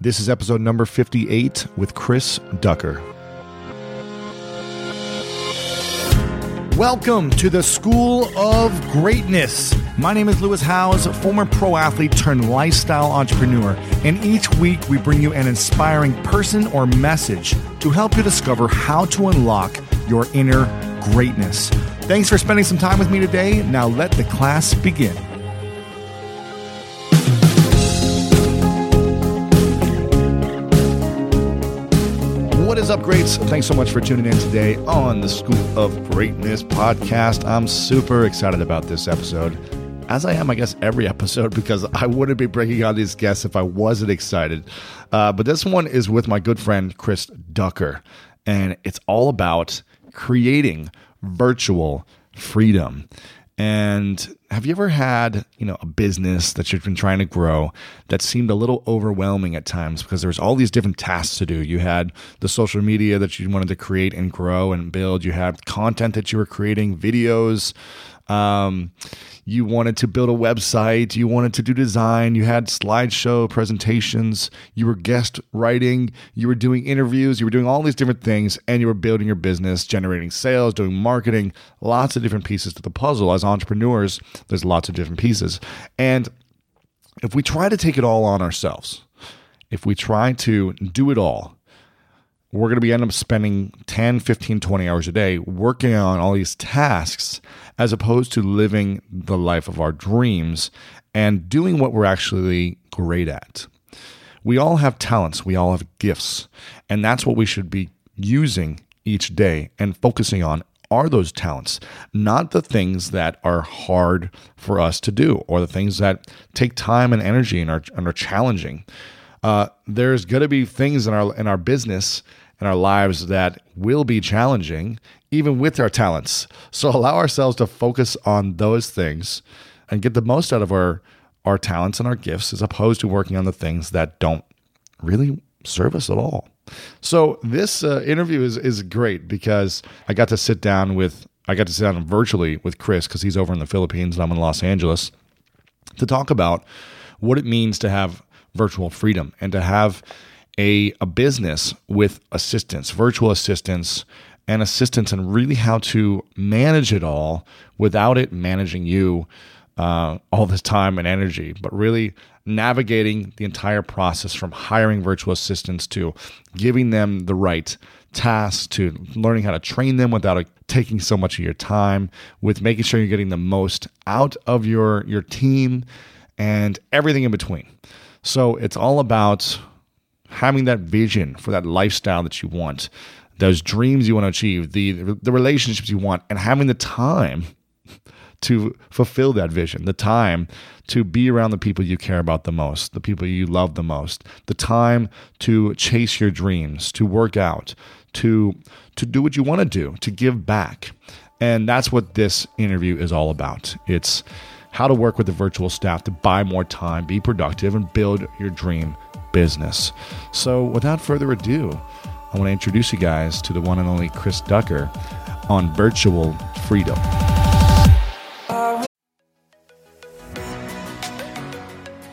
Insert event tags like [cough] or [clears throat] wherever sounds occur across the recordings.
This is episode number 58 with Chris Ducker. Welcome to the School of Greatness. My name is Lewis Howes, former pro athlete turned lifestyle entrepreneur, and each week we bring you an inspiring person or message to help you discover how to unlock your inner greatness. Thanks for spending some time with me today. Now let the class begin. Is up, greats? Thanks so much for tuning in today on the School of Greatness podcast. I'm super excited about this episode, as I am, I guess, every [laughs] episode, because I wouldn't be bringing on these guests if I wasn't excited. Uh, but this one is with my good friend, Chris Ducker, and it's all about creating virtual freedom. And have you ever had, you know, a business that you've been trying to grow that seemed a little overwhelming at times because there's all these different tasks to do? You had the social media that you wanted to create and grow and build. You had content that you were creating, videos, um, you wanted to build a website, you wanted to do design, you had slideshow presentations, you were guest writing, you were doing interviews, you were doing all these different things, and you were building your business, generating sales, doing marketing, lots of different pieces to the puzzle. As entrepreneurs, there's lots of different pieces. And if we try to take it all on ourselves, if we try to do it all, we're going to be end up spending 10 15 20 hours a day working on all these tasks as opposed to living the life of our dreams and doing what we're actually great at. We all have talents. We all have gifts. And that's what we should be using each day and focusing on are those talents, not the things that are hard for us to do or the things that take time and energy and are, and are challenging. Uh, there's going to be things in our in our business and our lives that will be challenging, even with our talents. So [laughs] allow ourselves to focus on those things and get the most out of our our talents and our gifts, as opposed to working on the things that don't really serve us at all. So this uh, interview is is great because I got to sit down with I got to sit down virtually with Chris because he's over in the Philippines and I'm in Los Angeles to talk about what it means to have virtual freedom and to have a, a business with assistants, virtual assistants, and assistance and really how to manage it all without it managing you uh, all this time and energy, but really navigating the entire process from hiring virtual assistants to giving them the right tasks to learning how to train them without taking so much of your time with making sure you're getting the most out of your your team and everything in between. So it's all about having that vision for that lifestyle that you want, those dreams you want to achieve, the the relationships you want, and having the time [laughs] to fulfill that vision, the time to be around the people you care about the most, the people you love the most, the time to chase your dreams, to work out, to to do what you want to do, to give back. And that's what this interview is all about. It's how to work with the virtual staff to buy more time, be productive, and build your dream business. So, without further ado, I want to introduce you guys to the one and only Chris Ducker on virtual freedom.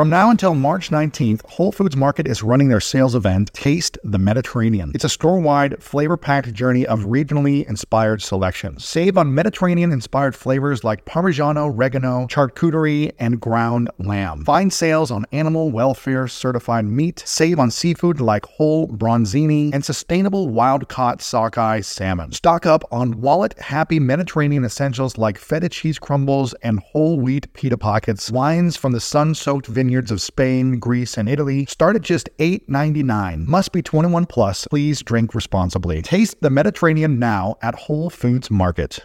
From now until March 19th, Whole Foods Market is running their sales event, Taste the Mediterranean. It's a store wide, flavor packed journey of regionally inspired selections. Save on Mediterranean inspired flavors like Parmigiano, Reggiano, charcuterie, and ground lamb. Find sales on animal welfare certified meat. Save on seafood like whole bronzini and sustainable wild caught sockeye salmon. Stock up on wallet happy Mediterranean essentials like feta cheese crumbles and whole wheat pita pockets. Wines from the sun soaked vineyards of Spain, Greece, and Italy start at just $8.99. Must be 21 plus. Please drink responsibly. Taste the Mediterranean now at Whole Foods Market.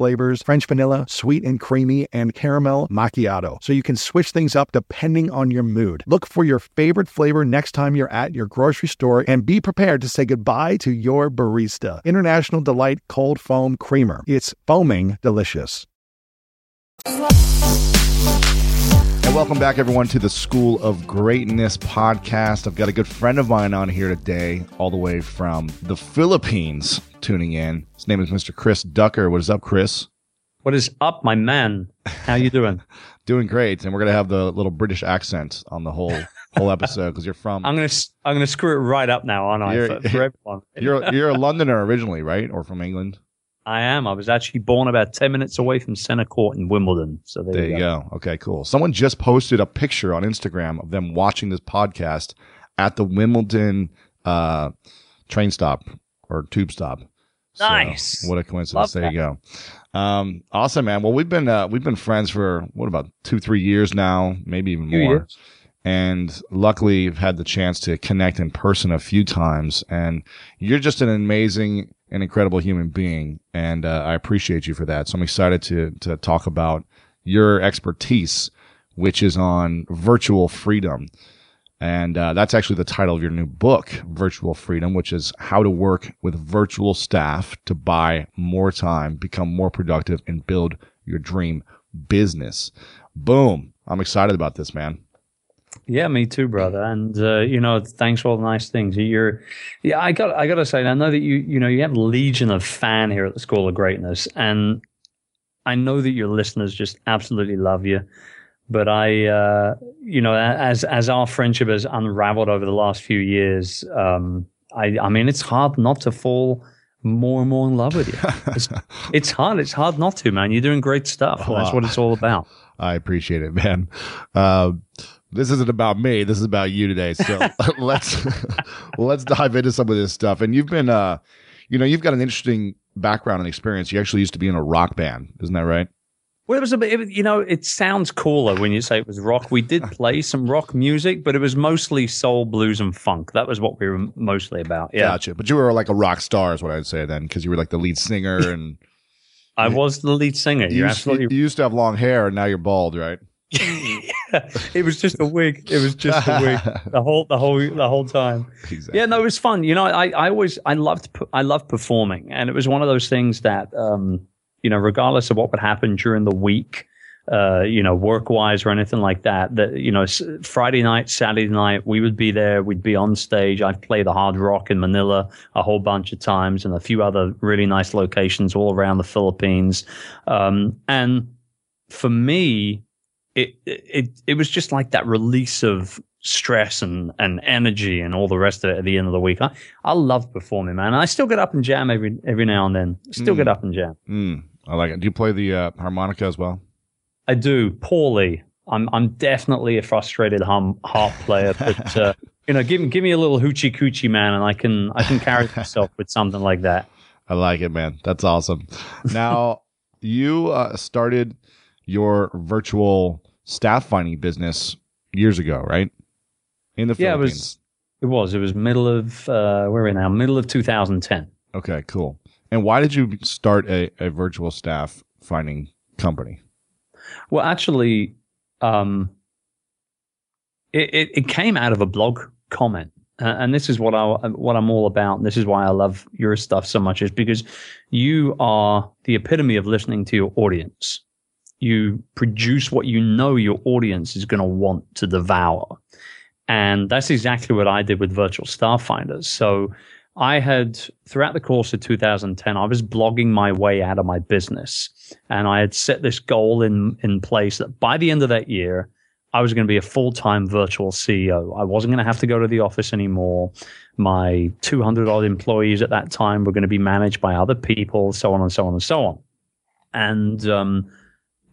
flavors French vanilla, sweet and creamy, and caramel macchiato. So you can switch things up depending on your mood. Look for your favorite flavor next time you're at your grocery store and be prepared to say goodbye to your barista. International Delight Cold Foam Creamer. It's foaming delicious. And welcome back, everyone, to the School of Greatness podcast. I've got a good friend of mine on here today, all the way from the Philippines, tuning in. His name is Mr. Chris Ducker. What is up, Chris? What is up, my man? How you doing? [laughs] doing great, and we're gonna have the little British accent on the whole whole episode because you're from. [laughs] I'm gonna I'm gonna screw it right up now, aren't I? You're, For, for [laughs] everyone. you're you're a Londoner originally, right, or from England? I am. I was actually born about ten minutes away from Centre Court in Wimbledon. So there, There you go. Okay, cool. Someone just posted a picture on Instagram of them watching this podcast at the Wimbledon uh, train stop or tube stop. So, Nice. what a coincidence. Love there you go. Um, awesome, man. Well, we've been uh, we've been friends for what about two, three years now, maybe even more. years. And luckily, I've had the chance to connect in person a few times. And you're just an amazing and incredible human being, and uh, I appreciate you for that. So I'm excited to to talk about your expertise, which is on virtual freedom. And uh, that's actually the title of your new book, Virtual Freedom, which is how to work with virtual staff to buy more time, become more productive, and build your dream business. Boom. I'm excited about this, man. Yeah, me too, brother. And uh, you know, thanks for all the nice things. You're, yeah, I got, I got to say, I know that you, you know, you have legion of fan here at the School of Greatness, and I know that your listeners just absolutely love you. But I, uh, you know, as as our friendship has unraveled over the last few years, um, I, I mean, it's hard not to fall more and more in love with you. It's, [laughs] it's hard. It's hard not to, man. You're doing great stuff. That's what it's all about. [laughs] I appreciate it, man. Uh, this isn't about me. This is about you today. So [laughs] let's let's dive into some of this stuff. And you've been, uh, you know, you've got an interesting background and experience. You actually used to be in a rock band, isn't that right? Well, it was a bit, it, you know, it sounds cooler when you say it was rock. We did [laughs] play some rock music, but it was mostly soul, blues, and funk. That was what we were mostly about. Yeah. Gotcha. But you were like a rock star, is what I'd say then, because you were like the lead singer, [laughs] and I was the lead singer. you used, absolutely you used to have long hair, and now you're bald, right? [laughs] It was just a wig. It was just a wig. The whole, the whole, the whole time. exactly. Yeah, no, it was fun. You know, I, I always, I loved, I loved performing, and it was one of those things that, um, you know, regardless of what would happen during the week, uh, you know, work wise or anything like that, that you know, Friday night, Saturday night, we would be there. We'd be on stage. I've played the Hard Rock in Manila a whole bunch of times, and a few other really nice locations all around the Philippines. Um, and for me, it it it was just like that release of stress and and energy and all the rest of it at the end of the week. I I love performing, man. I still get up and jam every every now and then. Still Mm. get up and jam. Mm, I like it. Do you play the uh, harmonica as well? I do poorly. I'm I'm definitely a frustrated hum harp player, but [laughs] uh, you know, give me give me a little hoochie coochie man, and I can I can carry [laughs] myself with something like that. I like it, man. That's awesome. Now, you uh, started your virtual staff finding business years ago, right? In the Yeah, it Philippines. was it was it was middle of uh, where are we now? Middle of 2010. Okay, cool. And why did you start a, a virtual staff finding company? Well, actually, um, it, it, it came out of a blog comment. uh, and this is what I what I'm all about. And this is why I love your stuff so much, is because you are the epitome of listening to your audience. You produce what you know your audience is going to want to devour, and that's exactly what I did with Virtual Staff Finders. So I had throughout the course of 2010, I was blogging my way out of my business, and I had set this goal in in place that by the end of that year. I was going to be a full time virtual CEO. I wasn't going to have to go to the office anymore. My 200 odd employees at that time were going to be managed by other people, so on and so on and so on. And um,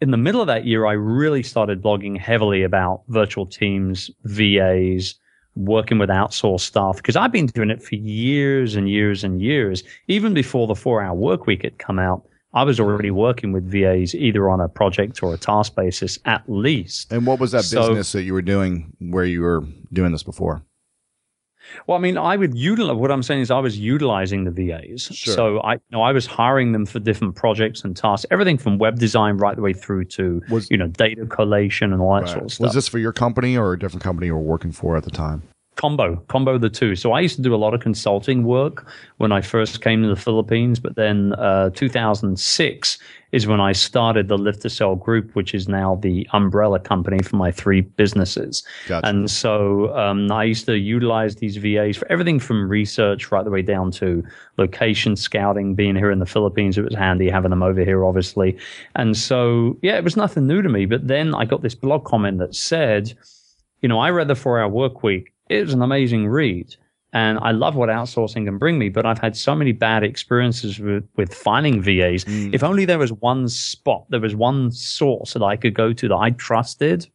in the middle of that year, I really started blogging heavily about virtual teams, VAs, working with outsourced staff, because I've been doing it for years and years and years, even before the four hour work week had come out. I was already working with VAs either on a project or a task basis at least. And what was that so, business that you were doing where you were doing this before? Well, I mean, I would utilize what I'm saying is I was utilizing the VAs. Sure. So I you know I was hiring them for different projects and tasks, everything from web design right the way through to was, you know data collation and all that right. sort of stuff. Was this for your company or a different company you were working for at the time? Combo combo the two. So i used to do a lot of consulting work when i first came to the philippines but then uh, 2006 is when i started the Live2Sell group which is now the umbrella company for my three businesses. Gotcha. and so um, i used to utilize these vas for everything from research right the way down to location scouting being here in the philippines it was handy having them over here obviously. And so yeah it was nothing new to me but then i got this blog comment that said you know i read the four hour work week it was an amazing read. And I love what outsourcing can bring me, but I've had so many bad experiences with, with finding VAs. Mm. If only there was one spot, there was one source that I could go to that I trusted,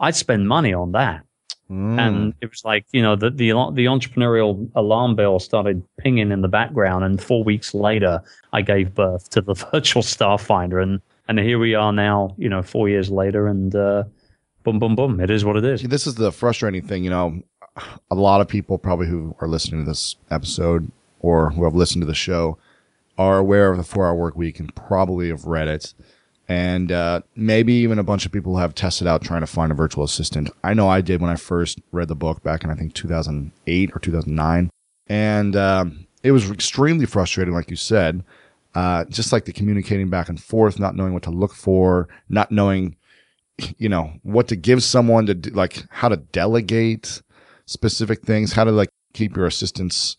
I'd spend money on that. Mm. And it was like, you know, the, the, the entrepreneurial alarm bell started pinging in the background. And four weeks later, I gave birth to the [laughs] virtual staff finder. And, and here we are now, you know, four years later. And, uh, boom, boom, boom. It is what it is. This is the frustrating thing. You know, a lot of people probably who are listening to this episode or who have listened to the show are aware of the four hour work week and probably have read it. And uh, maybe even a bunch of people have tested out trying to find a virtual assistant. I know I did when I first read the book back in, I think, 2008 or 2009. And um, it was extremely frustrating, like you said. Uh, just like the communicating back and forth, not knowing what to look for, not knowing, you know, what to give someone to do, like how to delegate specific things, how to like keep your assistants,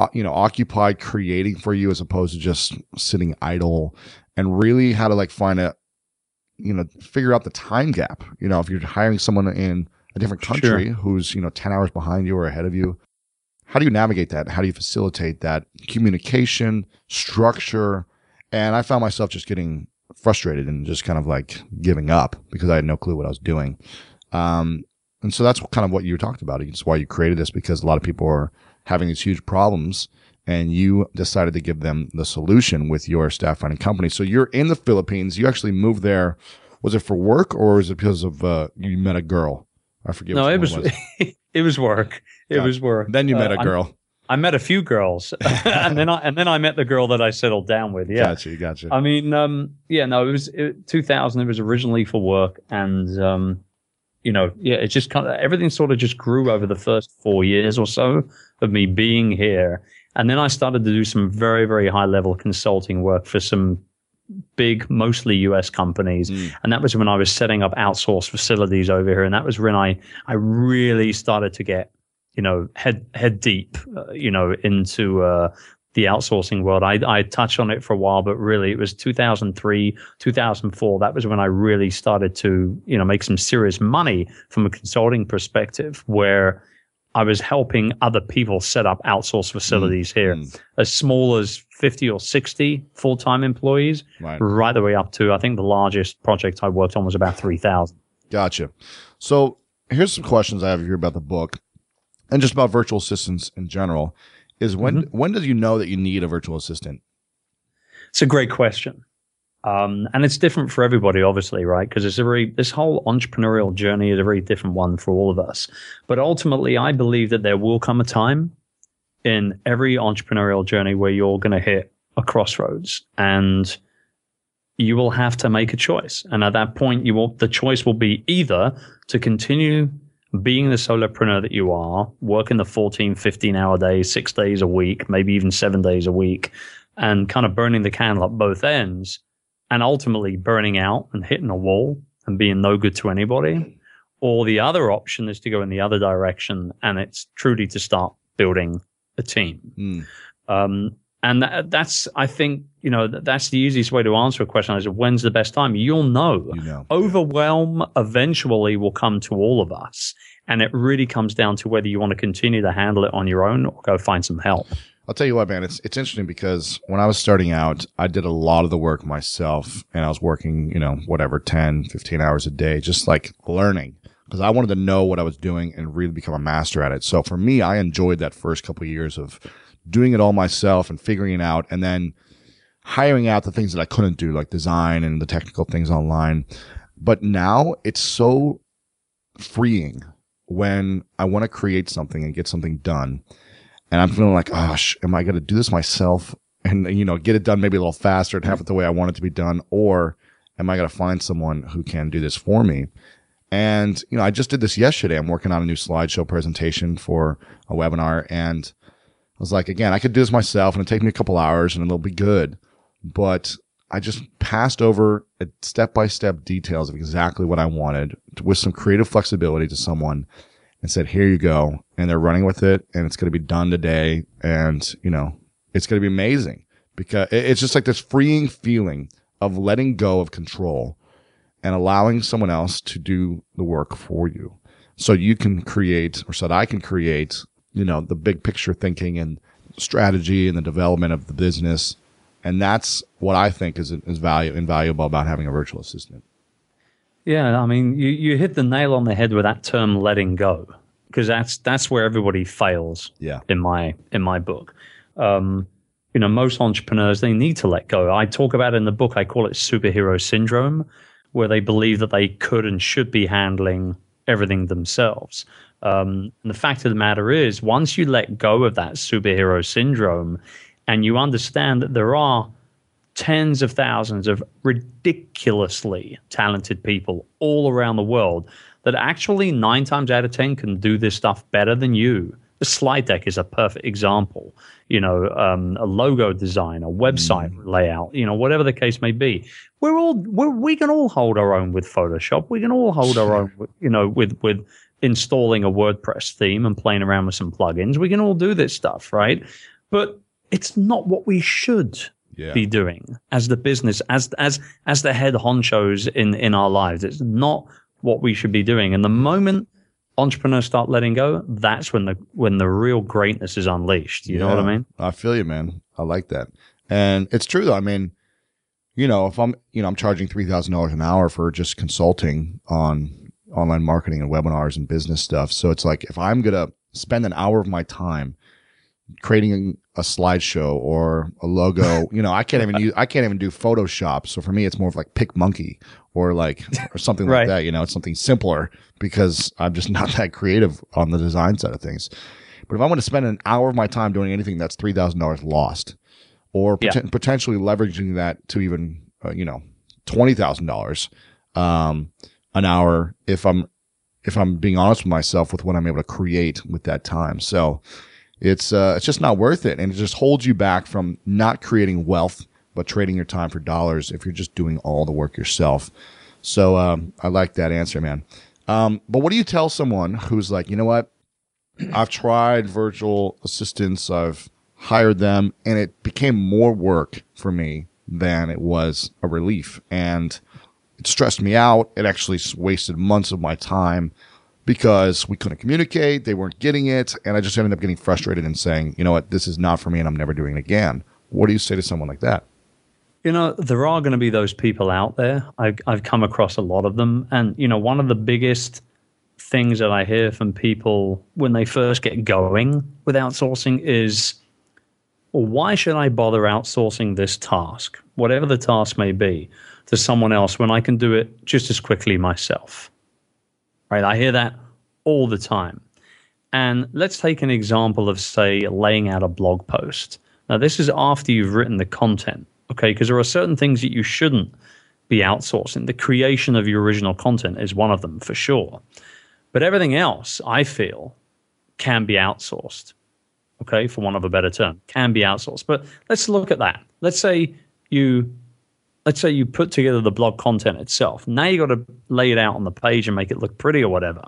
uh, you know, occupied creating for you as opposed to just sitting idle and really how to like find a, you know, figure out the time gap. You know, if you're hiring someone in a different country sure. who's, you know, 10 hours behind you or ahead of you, how do you navigate that? How do you facilitate that communication, structure? And I found myself just getting frustrated and just kind of like giving up because I had no clue what I was doing. Um, and so that's kind of what you talked about. It's why you created this because a lot of people are having these huge problems and you decided to give them the solution with your staff finding company. So you're in the Philippines. You actually moved there. Was it for work or is it because of uh, you met a girl? I forget. No, it was, was. [laughs] it was work. It yeah. was work. Then you met uh, a girl. I met a few girls, [laughs] [laughs] and then I and then I met the girl that I settled down with. Yeah, gotcha, gotcha. I mean, um, yeah, no, it was it, 2000. It was originally for work, and um, you know, yeah, it just kind of everything sort of just grew over the first four years or so of me being here. And then I started to do some very, very high level consulting work for some big, mostly US companies. Mm. And that was when I was setting up outsourced facilities over here. And that was when I, I really started to get, you know, head, head deep, uh, you know, into, uh, the outsourcing world. I, I touched on it for a while, but really it was 2003, 2004. That was when I really started to, you know, make some serious money from a consulting perspective where I was helping other people set up outsourced facilities mm, here, mm. as small as 50 or 60 full time employees, right. right the way up to, I think the largest project I worked on was about 3,000. Gotcha. So here's some questions I have here about the book and just about virtual assistants in general is when mm-hmm. when does you know that you need a virtual assistant? It's a great question. Um, and it's different for everybody, obviously, right? Because it's a very, this whole entrepreneurial journey is a very different one for all of us. But ultimately, I believe that there will come a time in every entrepreneurial journey where you're going to hit a crossroads and you will have to make a choice. And at that point, you will, the choice will be either to continue being the solopreneur that you are, working the 14, 15 hour days, six days a week, maybe even seven days a week, and kind of burning the candle at both ends, and ultimately burning out and hitting a wall and being no good to anybody. Or the other option is to go in the other direction and it's truly to start building a team. Mm. Um, and that, that's, I think, you know, that's the easiest way to answer a question is when's the best time? You'll know. You know. Overwhelm eventually will come to all of us. And it really comes down to whether you want to continue to handle it on your own or go find some help. I'll tell you what, man, it's it's interesting because when I was starting out, I did a lot of the work myself and I was working, you know, whatever, 10, 15 hours a day, just like learning because I wanted to know what I was doing and really become a master at it. So for me, I enjoyed that first couple of years of doing it all myself and figuring it out and then hiring out the things that I couldn't do, like design and the technical things online. But now it's so freeing when I want to create something and get something done and I'm feeling like, oh, gosh, am I going to do this myself and, you know, get it done maybe a little faster and have it the way I want it to be done? Or am I going to find someone who can do this for me? And, you know, I just did this yesterday. I'm working on a new slideshow presentation for a webinar. And I was like, again, I could do this myself and it'd take me a couple hours and it'll be good. But I just passed over step by step details of exactly what I wanted with some creative flexibility to someone and said, here you go. And they're running with it and it's going to be done today. And, you know, it's going to be amazing because it's just like this freeing feeling of letting go of control and allowing someone else to do the work for you. So you can create, or so that I can create, you know, the big picture thinking and strategy and the development of the business. And that's what I think is, is value, invaluable about having a virtual assistant. Yeah, I mean, you, you hit the nail on the head with that term letting go because that's that's where everybody fails. Yeah. In my in my book, um, you know, most entrepreneurs they need to let go. I talk about it in the book. I call it superhero syndrome, where they believe that they could and should be handling everything themselves. Um, and the fact of the matter is, once you let go of that superhero syndrome, and you understand that there are tens of thousands of ridiculously talented people all around the world that actually nine times out of ten can do this stuff better than you. The slide deck is a perfect example. You know, um, a logo design, a website mm. layout, you know, whatever the case may be. We're all we're, we can all hold our own with Photoshop. We can all hold our own, you know, with with installing a WordPress theme and playing around with some plugins. We can all do this stuff, right? But it's not what we should yeah. be doing as the business, as as as the head honchos in in our lives. It's not what we should be doing. And the moment entrepreneurs start letting go, that's when the when the real greatness is unleashed. You yeah, know what I mean? I feel you, man. I like that, and it's true though. I mean, you know, if I'm you know I'm charging three thousand dollars an hour for just consulting on online marketing and webinars and business stuff, so it's like if I'm gonna spend an hour of my time creating a slideshow or a logo. [laughs] You know, I can't even use, I can't even do Photoshop. So for me, it's more of like PicMonkey or like, or something right. like that. You know, it's something simpler because I'm just not that creative on the design side of things. But if I want to spend an hour of my time doing anything, that's $3,000 lost or yeah. pot- potentially leveraging that to even, uh, you know, $20,000, um, an hour if I'm, if I'm being honest with myself with what I'm able to create with that time. So, it's uh, it's just not worth it, and it just holds you back from not creating wealth, but trading your time for dollars if you're just doing all the work yourself. So um, I like that answer, man. Um, but what do you tell someone who's like, you know what? [clears throat] I've tried virtual assistants, I've hired them, and it became more work for me than it was a relief, and it stressed me out. It actually wasted months of my time because we couldn't communicate. They weren't getting it. And I just ended up getting frustrated and saying, you know what, this is not for me and I'm never doing it again. What do you say to someone like that? You know, there are going to be those people out there. I've, I've come across a lot of them. And, you know, one of the biggest things that I hear from people when they first get going with outsourcing is, well, why should I bother outsourcing this task, whatever the task may be, to someone else when I can do it just as quickly myself? right? I hear that all the time. And let's take an example of, say, laying out a blog post. Now, this is after you've written the content, okay? Because there are certain things that you shouldn't be outsourcing. The creation of your original content is one of them for sure. But everything else, I feel, can be outsourced. Okay, for want of a better term, can be outsourced. But let's look at that. Let's say you let's say you put together the blog content itself. Now you've got to lay it out on the page and make it look pretty or whatever.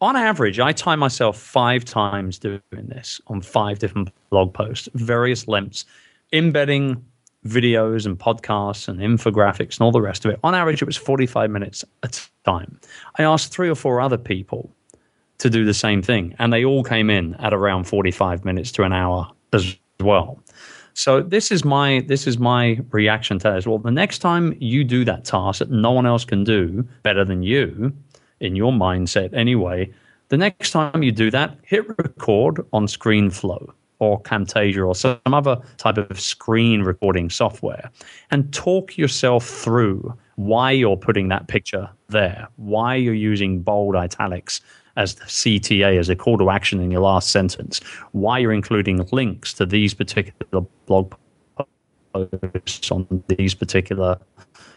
On average, I time myself five times doing this on five different blog posts, various lengths, embedding videos and podcasts and infographics and all the rest of it. On average, it was 45 minutes a time. I asked three or four other people to do the same thing, and they all came in at around 45 minutes to an hour as well. So this is my this is my reaction to this. Well, the next time you do that task that no one else can do better than you, in your mindset anyway, the next time you do that, hit record on ScreenFlow or Camtasia or some other type of screen recording software and talk yourself through why you're putting that picture there, why you're using bold italics as the CTA, as a call to action in your last sentence, why you're including links to these particular blog posts on these particular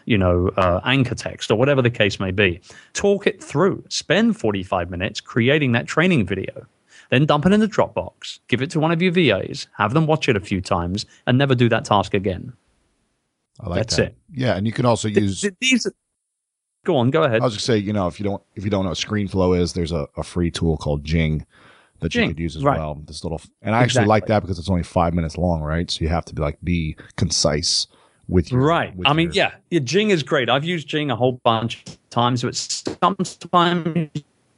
you know, uh, anchor text or whatever the case may be. Talk it through. Spend 45 minutes creating that training video. Then dump it in the Dropbox, give it to one of your VAs, have them watch it a few times, and never do that task again. I like That's that. it. Yeah, and you can also use. Th- these, go on, go ahead. I was just say, you know, if you don't if you don't know what ScreenFlow is, there's a, a free tool called Jing that you could use as right. well. This little, and I actually like that because it's only five minutes long, right? So you have to be like be concise with your Right. with I mean, your- yeah, yeah, Jing is great. I've used Jing a whole bunch of times, but sometimes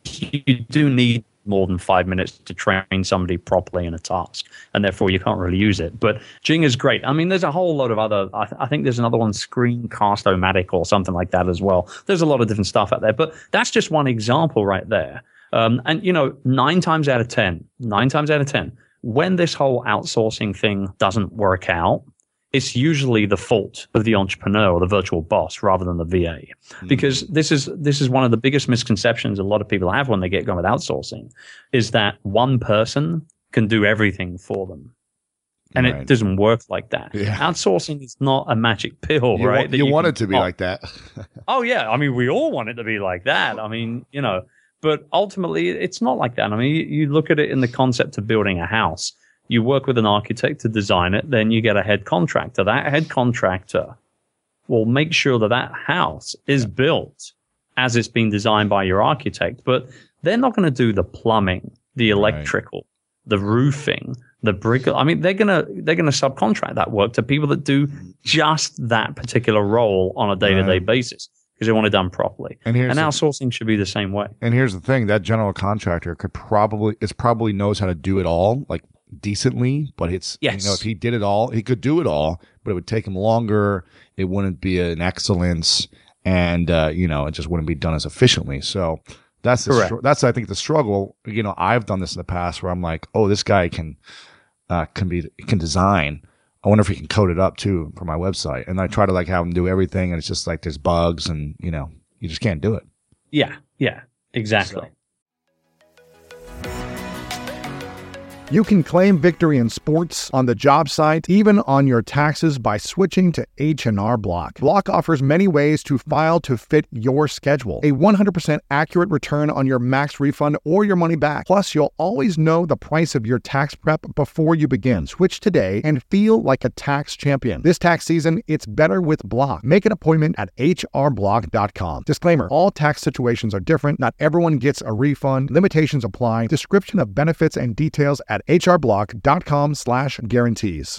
you do need more than five minutes to train somebody properly in a task, and therefore you can't really use it. But Jing is great. I mean, there's a whole lot of other. I, th- I think there's another one, Screencast-O-Matic or something like that as well. There's a lot of different stuff out there, but that's just one example right there. Um, and you know, nine times out of ten, nine times out of ten, when this whole outsourcing thing doesn't work out, it's usually the fault of the entrepreneur or the virtual boss rather than the VA. Hmm. Because this is this is one of the biggest misconceptions a lot of people have when they get going with outsourcing is that one person can do everything for them. And Right. it doesn't work like that. Yeah. Outsourcing is not a magic pill, you, right? want, that you, want can it to be like that. [laughs] Oh yeah, I mean we all want it to be like that. I mean, you know, but ultimately it's not like that. I mean, you, you look at it in the concept of building a house. You work with an architect to design it, then you get a head contractor. That head contractor will make sure that that house is built as it's been designed by your architect, but they're not going to do the plumbing, the Right. electrical, the roofing, the brick. I mean, they're gonna they're gonna subcontract that work to people that do just that particular role on a day to day basis because they want it done properly. And here's And the- outsourcing should be the same way. And here's the thing: that general contractor could probably is probably knows how to do it all, like decently. But it's Yes. you know, if he did it all, he could do it all, but it would take him longer. It wouldn't be an excellence, and uh, you know, it just wouldn't be done as efficiently. So that's the str- that's I think the struggle. You know, I've done this in the past where I'm like, oh, this guy can uh, can be can design. I wonder if he can code it up too for my website. And I try to like have him do everything, and it's just like there's bugs, and you know, you just can't do it. Yeah, yeah, exactly. You can claim victory in sports, on the job site, even on your taxes by switching to H&R Block. Block offers many ways to file to fit your schedule. A 100% accurate return on your max refund or your money back. Plus, you'll always know the price of your tax prep before you begin. Switch today and feel like a tax champion. This tax season, it's better with Block. Make an appointment at hrblock.com. Disclaimer, all tax situations are different. Not everyone gets a refund. Limitations apply. Description of benefits and details at hrblock.com slash guarantees.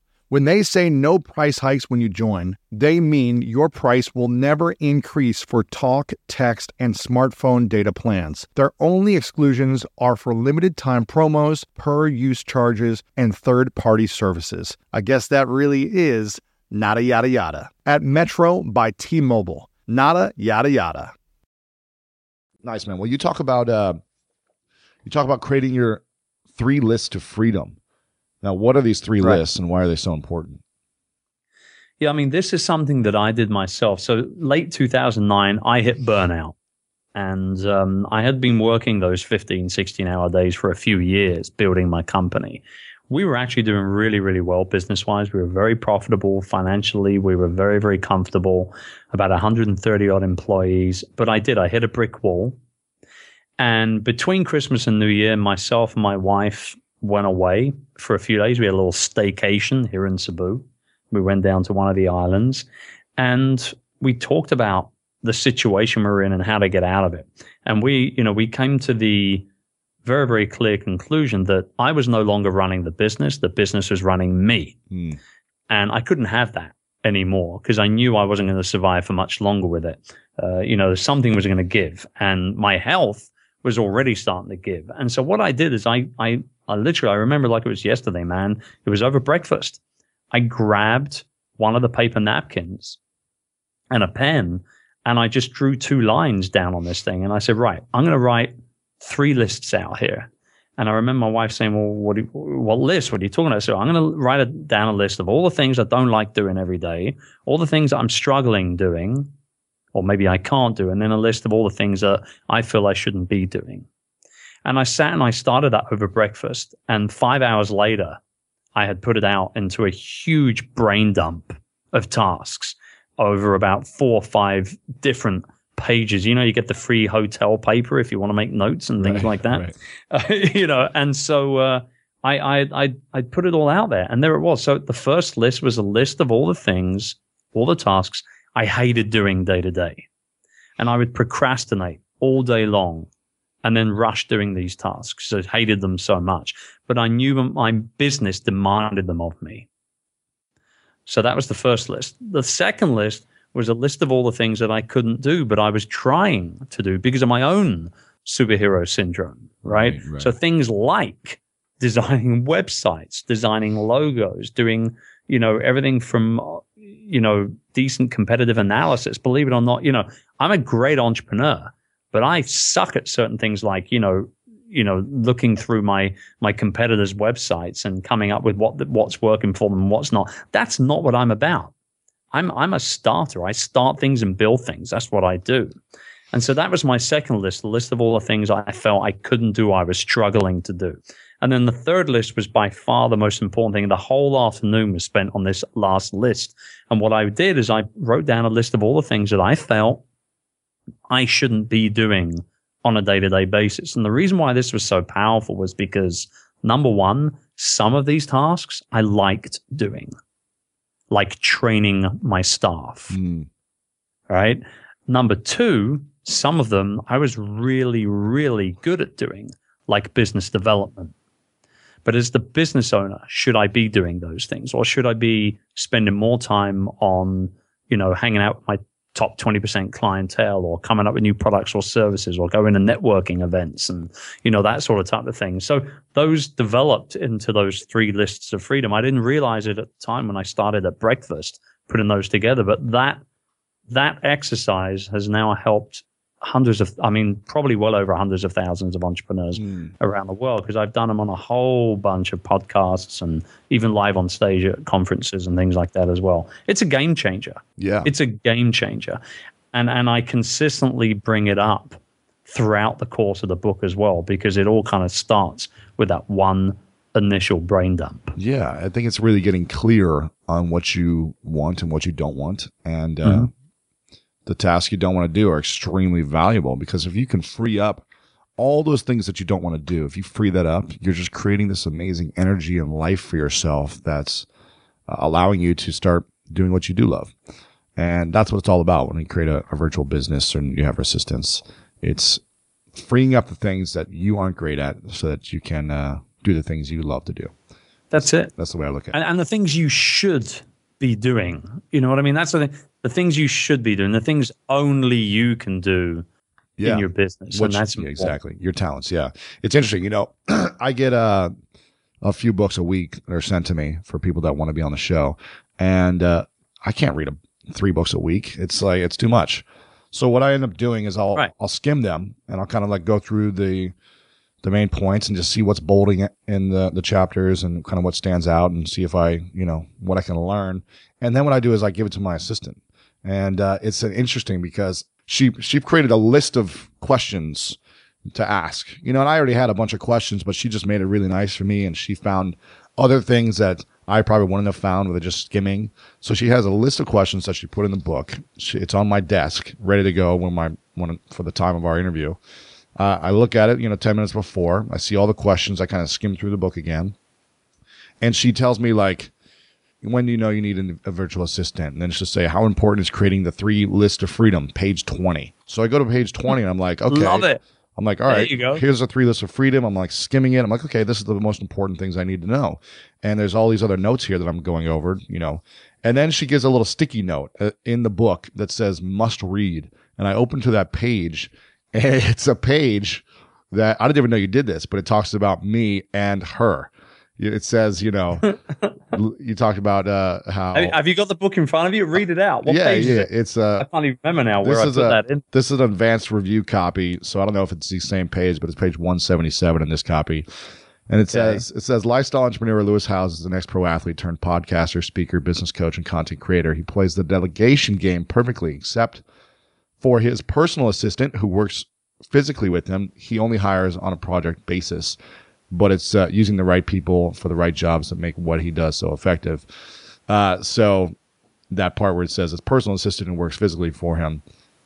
When they say no price hikes when you join, they mean your price will never increase for talk, text, and smartphone data plans. Their only exclusions are for limited time promos, per use charges, and third party services. I guess that really is nada yada yada. At Metro by T Mobile. Nada yada yada. Nice, man. Well, you talk about uh, you talk about creating your three lists to freedom. Now, what are these three right. lists and why are they so important? Yeah, I mean, this is something that I did myself. So, late 2009, I hit burnout. And um, I had been working those 15, 16 hour days for a few years building my company. We were actually doing really, really well business wise. We were very profitable financially. We were very, very comfortable, about 130 odd employees. But I did, I hit a brick wall. And between Christmas and New Year, myself and my wife went away for a few days. We had a little staycation here in Cebu. We went down to one of the islands and we talked about the situation we're in and how to get out of it. And we, you know, we came to the very, very clear conclusion that I was no longer running the business. The business was running me. Mm. And I couldn't have that anymore because I knew I wasn't going to survive for much longer with it. Uh, you know, something was going to give and my health was already starting to give. And so what I did is I, I I literally, I remember like it was yesterday, man. It was over breakfast. I grabbed one of the paper napkins and a pen and I just drew two lines down on this thing. And I said, right, I'm going to write three lists out here. And I remember my wife saying, well, what, you, what list? What are you talking about? So I'm going to write a, down a list of all the things I don't like doing every day, all the things I'm struggling doing, or maybe I can't do, and then a list of all the things that I feel I shouldn't be doing. And I sat and I started that over breakfast. And five hours later, I had put it out into a huge brain dump of tasks over about four or five different pages. You know, you get the free hotel paper if you want to make notes and things right, like that. Right. [laughs] Uh, you know, and so uh, I, I I I put it all out there, and there it was. So the first list was a list of all the things, all the tasks I hated doing day to day, and I would procrastinate all day long and then rush doing these tasks. I hated them so much, but I knew my business demanded them of me. So that was the first list. The second list was a list of all the things that I couldn't do, but I was trying to do because of my own superhero syndrome, right? right, right. So things like [laughs] designing websites, designing logos, doing, you know, everything from, you know, decent competitive analysis. Believe it or not, you know, I'm a great entrepreneur but I suck at certain things like, you know, you know, looking through my my competitors' websites and coming up with what what's working for them and what's not. That's not what I'm about. I'm I'm a starter. I start things and build things. That's what I do. And so that was my second list, the list of all the things I felt I couldn't do, I was struggling to do. And then the third list was by far the most important thing. The whole afternoon was spent on this last list. And what I did is I wrote down a list of all the things that I felt I shouldn't be doing on a day to day basis. And the reason why this was so powerful was because number one, some of these tasks I liked doing, like training my staff. Mm. Right. Number two, some of them I was really, really good at doing, like business development. But as the business owner, should I be doing those things or should I be spending more time on, you know, hanging out with my top 20% clientele or coming up with new products or services or going to networking events and you know that sort of type of thing so those developed into those three lists of freedom i didn't realize it at the time when i started at breakfast putting those together. But that that exercise has now helped hundreds of, I mean, probably well over hundreds of thousands of entrepreneurs mm. around the world because I've done them on a whole bunch of podcasts and even live on stage at conferences and things like that as well. It's a game changer. Yeah. It's a game changer. And, and I consistently bring it up throughout the course of the book as well because it all kind of starts with that one initial brain dump. Yeah, I think it's really getting clear on what you want and what you don't want. And, uh, mm-hmm the tasks you don't want to do are extremely valuable because if you can free up all those things that you don't want to do, if you free that up, you're just creating this amazing energy and life for yourself that's uh, allowing you to start doing what you do love. And that's what it's all about when you create a, a virtual business and you have assistants. It's freeing up the things that you aren't great at so that you can uh, do the things you love to do. That's it. That's the way I look at it. And, and the things you should be doing. You know what I mean? That's the thing the things you should be doing, the things only you can do yeah. in your business. Which, and that's yeah, exactly your talents. Yeah, it's interesting. You know, [clears throat] I get uh, a few books a week that are sent to me for people that want to be on the show, and uh, I can't read a, three books a week. It's like it's too much. So what I end up doing is I'll right. I'll skim them and I'll kind of like go through the the main points and just see what's bolding in the the chapters and kind of what stands out and see if I you know what I can learn. And then what I do is I give it to my assistant and uh, it's interesting because she she created a list of questions to ask. You know, and I already had a bunch of questions, but she just made it really nice for me, and she found other things that I probably wouldn't have found with just skimming. So she has a list of questions that she put in the book. She, it's on my desk, ready to go when my when for the time of our interview. Uh, I look at it, you know, ten minutes before. I see all the questions. I kind of skim through the book again, and she tells me like when do you know you need a virtual assistant? And then it's just say, how important is creating the three list of freedom, page 20. So I go to page 20 and I'm like, okay. Love it. I'm like, all right, here's the three lists of freedom. I'm like skimming it. I'm like, okay, this is the most important things I need to know. And there's all these other notes here that I'm going over, you know. And then she gives a little sticky note uh, in the book that says must read. And I open to that page [laughs] and it's a page that I didn't even know you did this, but it talks about me and her it says, you know, [laughs] you talked about uh, how. Have you got the book in front of you? Read it out. What yeah, yeah. It? It's uh, I can't even remember now where I put a, that in. This is an advanced review copy, so I don't know if it's the same page, but it's page 177 in this copy. And it okay. says it says lifestyle entrepreneur Lewis Howes is an ex pro athlete turned podcaster, speaker, business coach, and content creator. He plays the delegation game perfectly, except for his personal assistant who works physically with him. He only hires on a project basis but it's uh, using the right people for the right jobs that make what he does so effective. Uh, so that part where it says his personal assistant and works physically for him,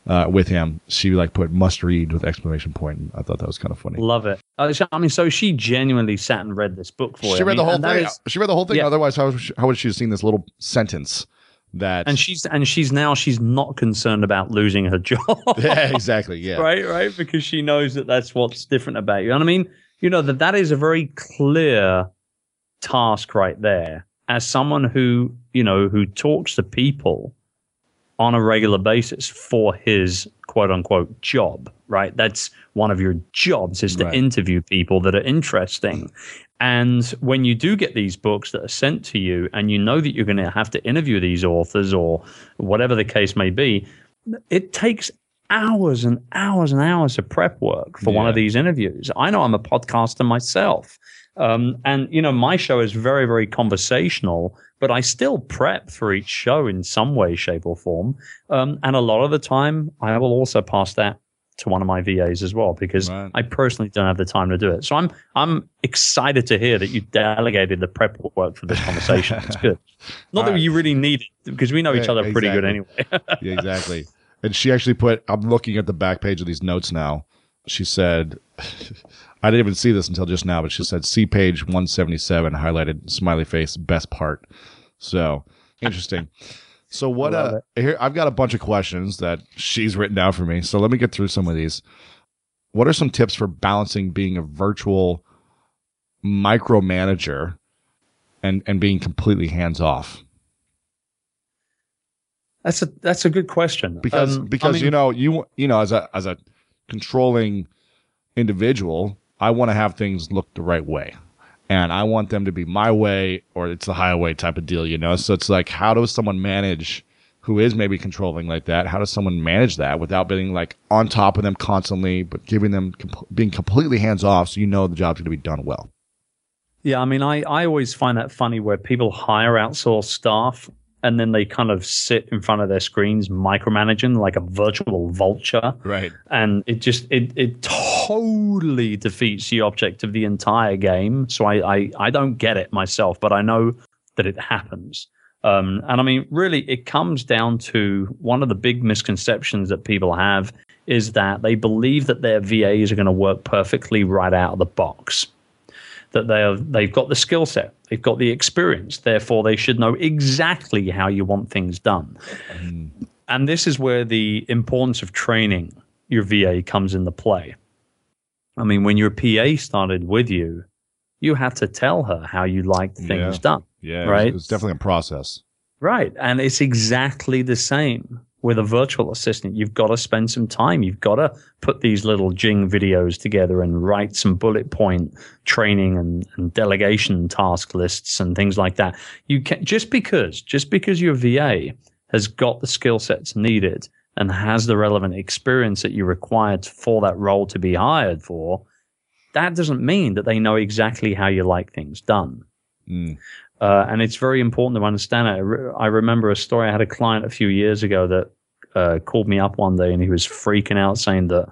uh, with him, she like put must read with exclamation point. And I thought that was kind of funny. Love it. Uh, I mean, so she genuinely sat and read this book for you. She read I mean, the whole thing. Is, she read the whole thing. Yeah. Otherwise, how, how would she have seen this little sentence? That and she's and she's now she's not concerned about losing her job. [laughs] yeah, exactly. Yeah, [laughs] right, right, because she knows that that's what's different about you. And I mean, you know that that is a very clear task right there. As someone who you know who talks to people on a regular basis for his quote unquote job right? That's one of your jobs is to right. interview people that are interesting. And when you do get these books that are sent to you and you know that you're going to have to interview these authors or whatever the case may be it takes hours and hours and hours of prep work for yeah. one of these interviews. I know I'm a podcaster myself. Um, and, you know, my show is very, very conversational, but I still prep for each show in some way, shape, or form. Um, and a lot of the time, I will also pass that to one of my VAs as well because right. I personally don't have the time to do it. So I'm I'm excited to hear that you delegated the prep work for this conversation. It's good. [laughs] Not All that right. you really need it because we know each other pretty good anyway. [laughs] yeah, exactly. And she actually put, I'm looking at the back page of these notes now. She said, [laughs] I didn't even see this until just now, but she said, see page 177, highlighted smiley face, best part. So interesting. [laughs] So what? Uh, here I've got a bunch of questions that she's written down for me. So let me get through some of these. What are some tips for balancing being a virtual micromanager and and being completely hands off? That's a that's a good question because um, because I mean, you know you you know as a as a controlling individual, I want to have things look the right way, and I want them to be my way or it's the highway type of deal, you know? So it's like, how does someone manage who is maybe controlling like that? How does someone manage that without being like on top of them constantly, but giving them, comp- being completely hands off so you know the job's going to be done well? Yeah, I mean, I, I always find that funny where people hire outsourced staff and then they kind of sit in front of their screens micromanaging like a virtual vulture. Right. And it just it, it totally defeats the object of the entire game. So I, I i don't get it myself but i know that it happens. Um, and i mean really it comes down to one of the big misconceptions that people have is that they believe that their vas are going to work perfectly right out of the box that they have they've got the skill set, they've got the experience, therefore they should know exactly how you want things done. Mm. And this is where the importance of training your VA comes into play. I mean, when your PA started with you, you had to tell her how you liked things yeah. done. Yeah, right. It's definitely a process. Right, and it's exactly the same with a virtual assistant, you've got to spend some time. You've got to put these little Jing videos together and write some bullet point training and, and delegation task lists and things like that. You can just because just because your VA has got the skill sets needed and has the relevant experience that you require for that role to be hired for, that doesn't mean that they know exactly how you like things done. Mm. Uh, and it's very important to understand it. I, re- I remember a story. I had a client a few years ago that uh, called me up one day and he was freaking out, saying that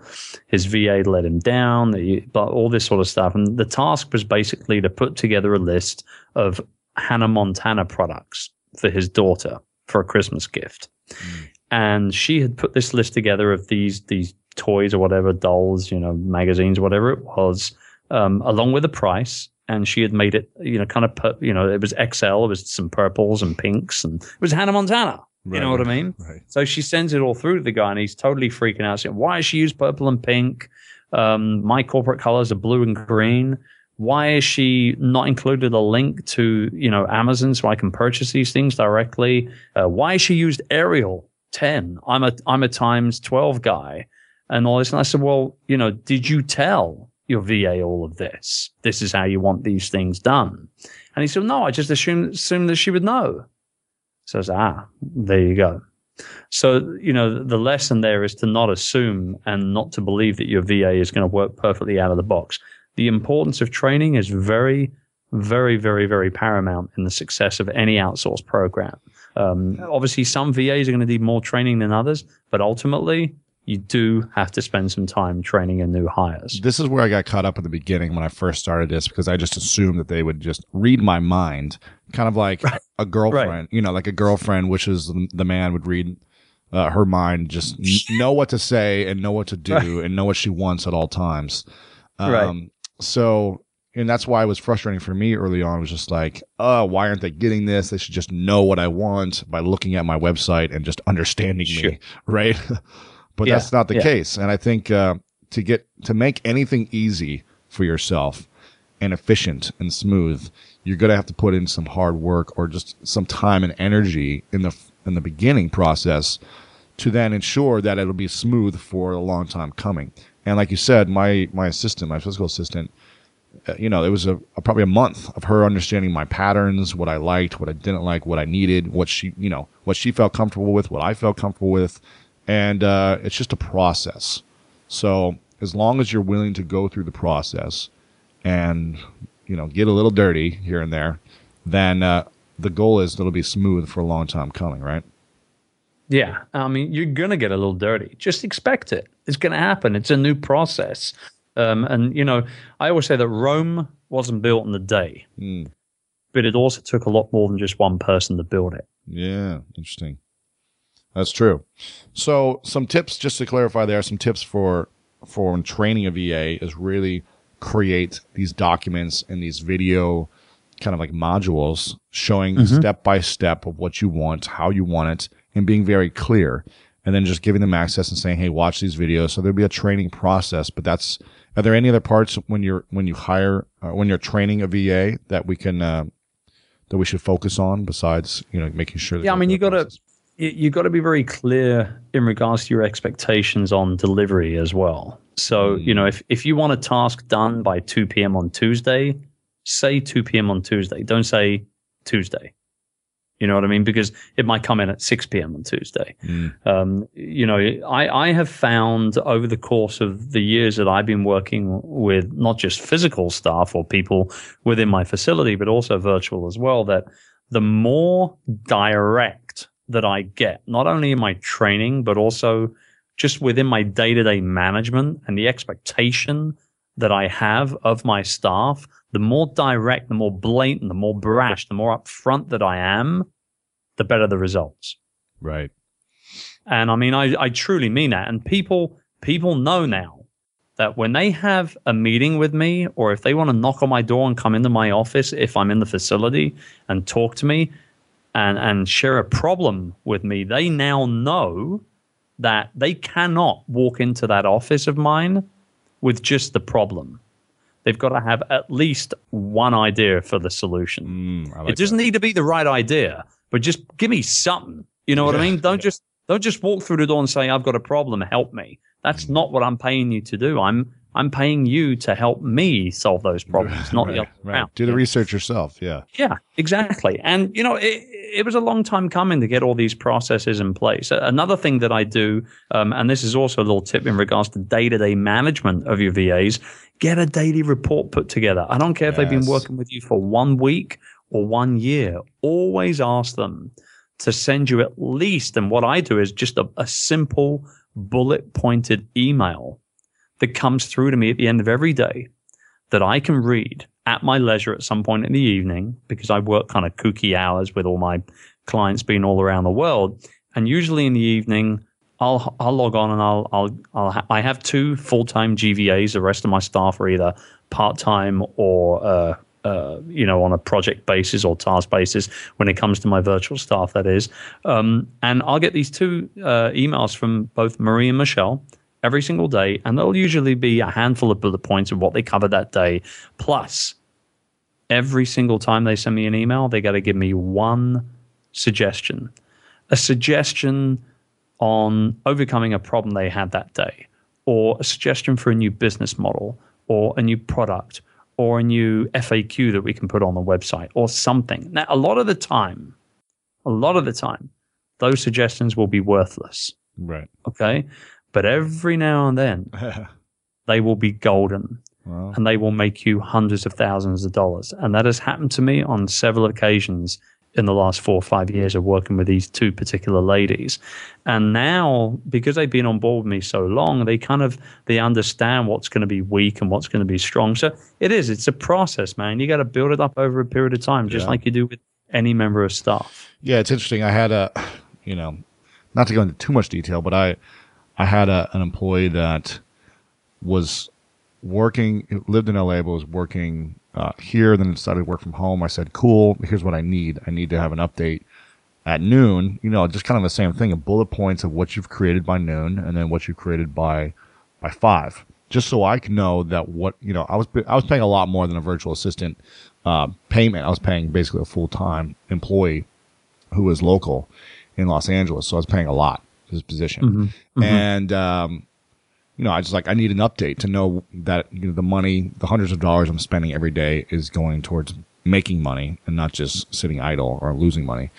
his VA let him down, that he, but all this sort of stuff. And the task was basically to put together a list of Hannah Montana products for his daughter for a Christmas gift. Mm. And she had put this list together of these these toys or whatever, dolls, you know, magazines, whatever it was, um, along with the price and she had made it, you know, kind of, you know, it was Excel, it was some purples and pinks, and it was Hannah Montana. Right, you know what I mean? Right. So she sends it all through to the guy, and he's totally freaking out, saying, "Why has she used purple and pink? Um, my corporate colors are blue and green. Why is she not included a link to you know Amazon so I can purchase these things directly? Uh, why has she used Arial 10? I'm a I'm a times 12 guy, and all this." And I said, "Well, you know, did you tell your VA all of this. This is how you want these things done. And he said, no, I just assumed, assumed that she would know. So I said, ah, there you go. So, you know, the lesson there is to not assume and not to believe that your VA is going to work perfectly out of the box. The importance of training is very, very, very, very paramount in the success of any outsourced program. Um, obviously, some VAs are going to need more training than others, but ultimately, you do have to spend some time training in new hires. This is where I got caught up in the beginning when I first started this because I just assumed that they would just read my mind, kind of like right. a girlfriend, right. you know, like a girlfriend wishes the man would read uh, her mind, just [laughs] know what to say and know what to do right. and know what she wants at all times. Um, right. So, and that's why it was frustrating for me early on. It was just like, oh, why aren't they getting this? They should just know what I want by looking at my website and just understanding sure. me, right? [laughs] but yeah, that's not the yeah. case. And I think uh, to get to make anything easy for yourself and efficient and smooth, you're going to have to put in some hard work or just some time and energy in the in the beginning process to then ensure that it'll be smooth for a long time coming. And like you said, my my assistant, my physical assistant, uh, you know, it was a, a, probably a month of her understanding my patterns, what I liked, what I didn't like, what I needed, what she, you know, what she felt comfortable with, what I felt comfortable with, and uh, it's just a process. So as long as you're willing to go through the process and you know get a little dirty here and there, then uh, the goal is that it'll be smooth for a long time coming, right? Yeah, I mean you're gonna get a little dirty. Just expect it. It's gonna happen. It's a new process. Um, and you know, I always say that Rome wasn't built in a day, mm. but it also took a lot more than just one person to build it. Yeah, interesting. That's true. So some tips, just to clarify, there are some tips for for training a VA is really create these documents and these video kind of like modules showing mm-hmm. step by step of what you want, how you want it, and being very clear. And then just giving them access and saying, "Hey, watch these videos." So there'll be a training process. But that's are there any other parts when you're when you hire uh, when you're training a VA that we can uh, that we should focus on besides you know making sure? That Yeah, I mean, you got to you've got to be very clear in regards to your expectations on delivery as well. So, you know, if, if you want a task done by 2 p.m. on Tuesday, say 2 p.m. on Tuesday. Don't say Tuesday. You know what I mean? Because it might come in at 6 p.m. on Tuesday. Mm. Um, you know, I, I have found over the course of the years that I've been working with not just physical staff or people within my facility, but also virtual as well, that the more direct that I get, not only in my training, but also just within my day to day management and the expectation that I have of my staff, the more direct, the more blatant, the more brash, the more upfront that I am, the better the results. Right. And I mean, I, I truly mean that. And people, people know now that when they have a meeting with me or if they want to knock on my door and come into my office if I'm in the facility and talk to me and, and share a problem with me, they now know that they cannot walk into that office of mine with just the problem. They've got to have at least one idea for the solution. Mm, like it doesn't that. need to be the right idea, but just give me something. You know what I mean? Don't yeah. just don't just walk through the door and say, "I've got a problem, help me." That's mm. not what I'm paying you to do. I'm I'm paying you to help me solve those problems, not right, the other right. around. Do the research yourself. Yeah. Yeah, exactly. And, you know, it, it was a long time coming to get all these processes in place. Another thing that I do, um, and this is also a little tip in regards to day to day management of your VAs, get a daily report put together. I don't care yes. if they've been working with you for one week or one year. Always ask them to send you at least, and what I do is just a, a simple bullet pointed email that comes through to me at the end of every day that I can read at my leisure at some point in the evening because I work kind of kooky hours with all my clients being all around the world. And usually in the evening, I'll I'll log on and I'll I'll I'll ha- I have two full time GVAs. The rest of my staff are either part time or uh, uh, you know on a project basis or task basis. When it comes to my virtual staff, that is. Um, and I'll get these two uh, emails from both Marie and Michelle every single day, and there'll usually be a handful of bullet points of what they covered that day. Plus, every single time they send me an email, they got to give me one suggestion, a suggestion on overcoming a problem they had that day, or a suggestion for a new business model, or a new product, or a new FAQ that we can put on the website, or something. Now, a lot of the time, a lot of the time, those suggestions will be worthless. Right. Okay. But every now and then, [laughs] they will be golden. Wow. And they will make you hundreds of thousands of dollars. And that has happened to me on several occasions in the last four or five years of working with these two particular ladies. And now, because they've been on board with me so long, they kind of they understand what's going to be weak and what's going to be strong. So it is, it's a process, man. You got to build it up over a period of time, just yeah. like you do with any member of staff. Yeah, it's interesting. I had a, [sighs] you know, not to go into too much detail, but I I had a, an employee that was working, lived in LA, but was working uh, here, then decided to work from home. I said, cool, here's what I need. I need to have an update at noon, you know, just kind of the same thing, a bullet points of what you've created by noon and then what you've created by, by five. Just so I can know that what, you know, I was, I was paying a lot more than a virtual assistant, uh, payment. I was paying basically a full-time employee who was local in Los Angeles. So I was paying a lot his position. Mm-hmm. Mm-hmm. And, um, you know, I just like, I need an update to know that, you know, the money, the hundreds of dollars I'm spending every day is going towards making money and not just sitting idle or losing money.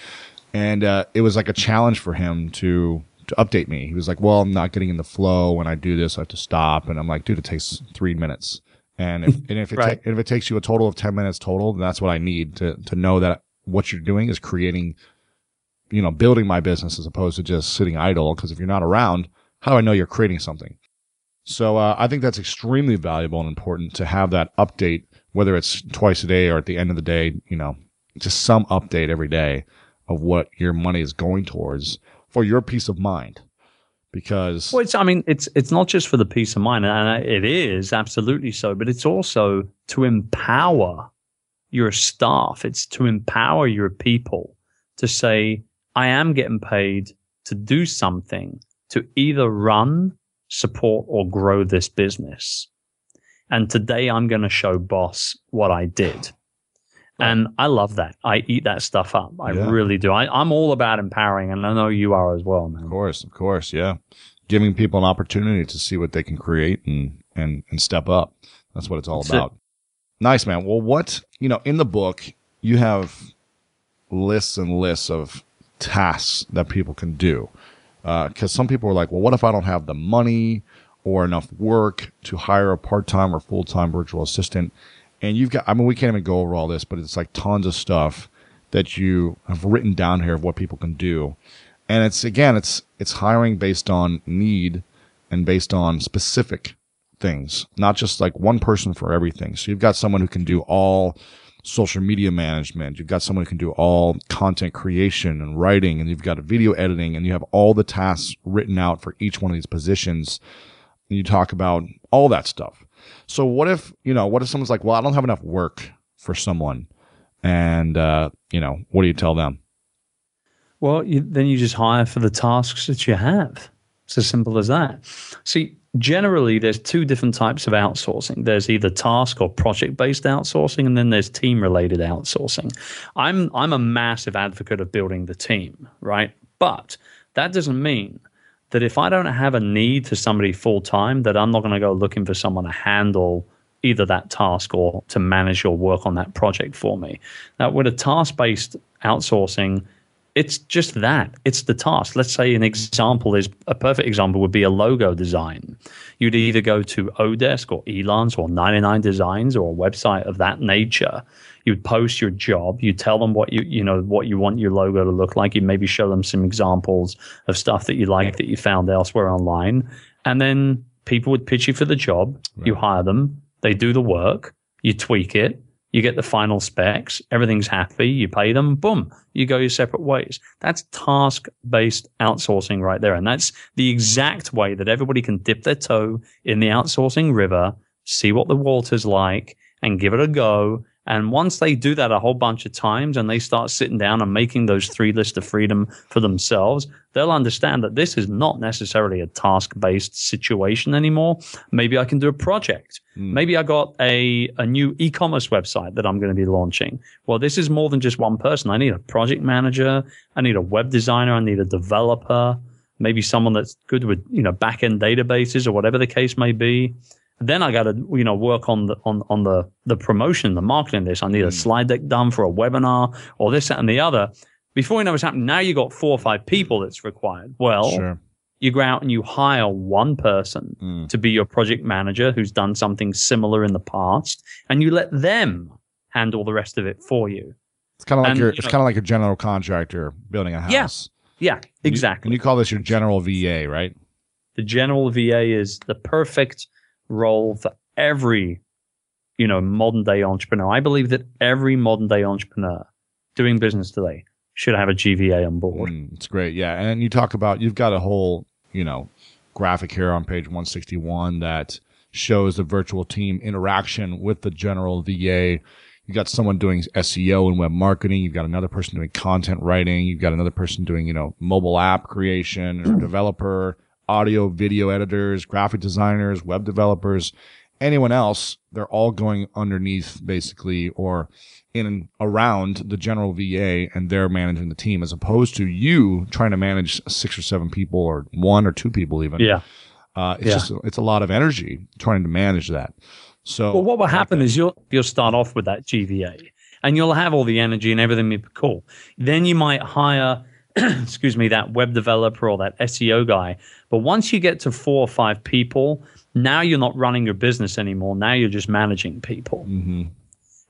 And, uh, it was like a challenge for him to, to update me. He was like, well, I'm not getting in the flow. When I do this, I have to stop. And I'm like, dude, it takes three minutes. And if, and if it, [laughs] right. ta- if it takes you a total of 10 minutes total, that's what I need to, to know that what you're doing is creating you know, building my business as opposed to just sitting idle. Because if you're not around, how do I know you're creating something? So uh, I think that's extremely valuable and important to have that update, whether it's twice a day or at the end of the day. You know, just some update every day of what your money is going towards for your peace of mind. Because well, it's I mean, it's it's not just for the peace of mind, and it is absolutely so, but it's also to empower your staff. It's to empower your people to say, I am getting paid to do something to either run, support, or grow this business. And today I'm going to show boss what I did. And I love that. I eat that stuff up. I yeah. really do. I, I'm all about empowering, and I know you are as well, man. Of course, of course, yeah. Giving people an opportunity to see what they can create and and and step up. That's what it's all That's about. It. Nice, man. Well, what, you know, in the book, you have lists and lists of tasks that people can do. Because uh, some people are like, well, what if I don't have the money or enough work to hire a part time or full time virtual assistant? And you've got, I mean, we can't even go over all this, but it's like tons of stuff that you have written down here of what people can do. And it's, again, it's, it's hiring based on need and based on specific things, not just like one person for everything. So you've got someone who can do all social media management. You've got someone who can do all content creation and writing, and you've got video editing, and you have all the tasks written out for each one of these positions. And you talk about all that stuff. So what if, you know, what if someone's like, well, I don't have enough work for someone. And, uh, you know, what do you tell them? Well, you, then you just hire for the tasks that you have. It's as simple as that. See, generally there's two different types of outsourcing. There's either task or project based outsourcing and then there's team related outsourcing. I'm i'm a massive advocate of building the team right? But that doesn't mean that if i don't have a need for somebody full time that i'm not going to go looking for someone to handle either that task or to manage or work on that project for me. Now with a task based outsourcing it's just that. It's the task. Let's say an example is a perfect example would be a logo design. You'd either go to oDesk or Elance or 99 designs or a website of that nature. You'd post your job. You tell them what you you know what you want your logo to look like. You maybe show them some examples of stuff that you like that you found elsewhere online. And then people would pitch you for the job. Right. you hire them. They do the work. You tweak it you get the final specs, everything's happy, you pay them, boom, you go your separate ways. That's task based outsourcing right there. And that's the exact way that everybody can dip their toe in the outsourcing river, see what the water's like, and give it a go and once they do that a whole bunch of times and they start sitting down and making those three lists of freedom for themselves, they'll understand that this is not necessarily a task based situation anymore. Maybe I can do a project. Mm. Maybe I got a, a new e commerce website that I'm going to be launching. Well, this is more than just one person. I need a project manager. I need a web designer. I need a developer. Maybe someone that's good with, you know, back end databases or whatever the case may be. Then I got to you know work on the on on the the promotion, the marketing. This I need a slide deck done for a webinar or this that, and the other. Before you know what's happening, now you got four or five people that's required. Well, sure. you go out and you hire one person mm. to be your project manager who's done something similar in the past, and you let them handle the rest of it for you. It's kind of like your, it's kind of like a general contractor building a house. Yeah, yeah, exactly. And you, and you call this your general VA, right? The general VA is the perfect role for every, you know, modern day entrepreneur. I believe that every modern day entrepreneur doing business today should have a GVA on board. Mm, it's great. Yeah. And you talk about, you've got a whole, you know, graphic here on page 161 that shows the virtual team interaction with the general VA. You got someone doing SEO and web marketing. You've got another person doing content writing. You've got another person doing, you know, mobile app creation or [clears throat] developer audio, video editors, graphic designers, web developers, anyone else, they're all going underneath basically or in and around the general VA and they're managing the team as opposed to you trying to manage six or seven people or one or two people even. Yeah. Uh, it's yeah. just, it's a lot of energy trying to manage that. So, well, what will happen is you'll, you'll start off with that GVA and you'll have all the energy and everything be cool. Then you might hire [clears throat] excuse me, that web developer or that SEO guy. But once you get to four or five people, now you're not running your business anymore. Now you're just managing people. Mm-hmm.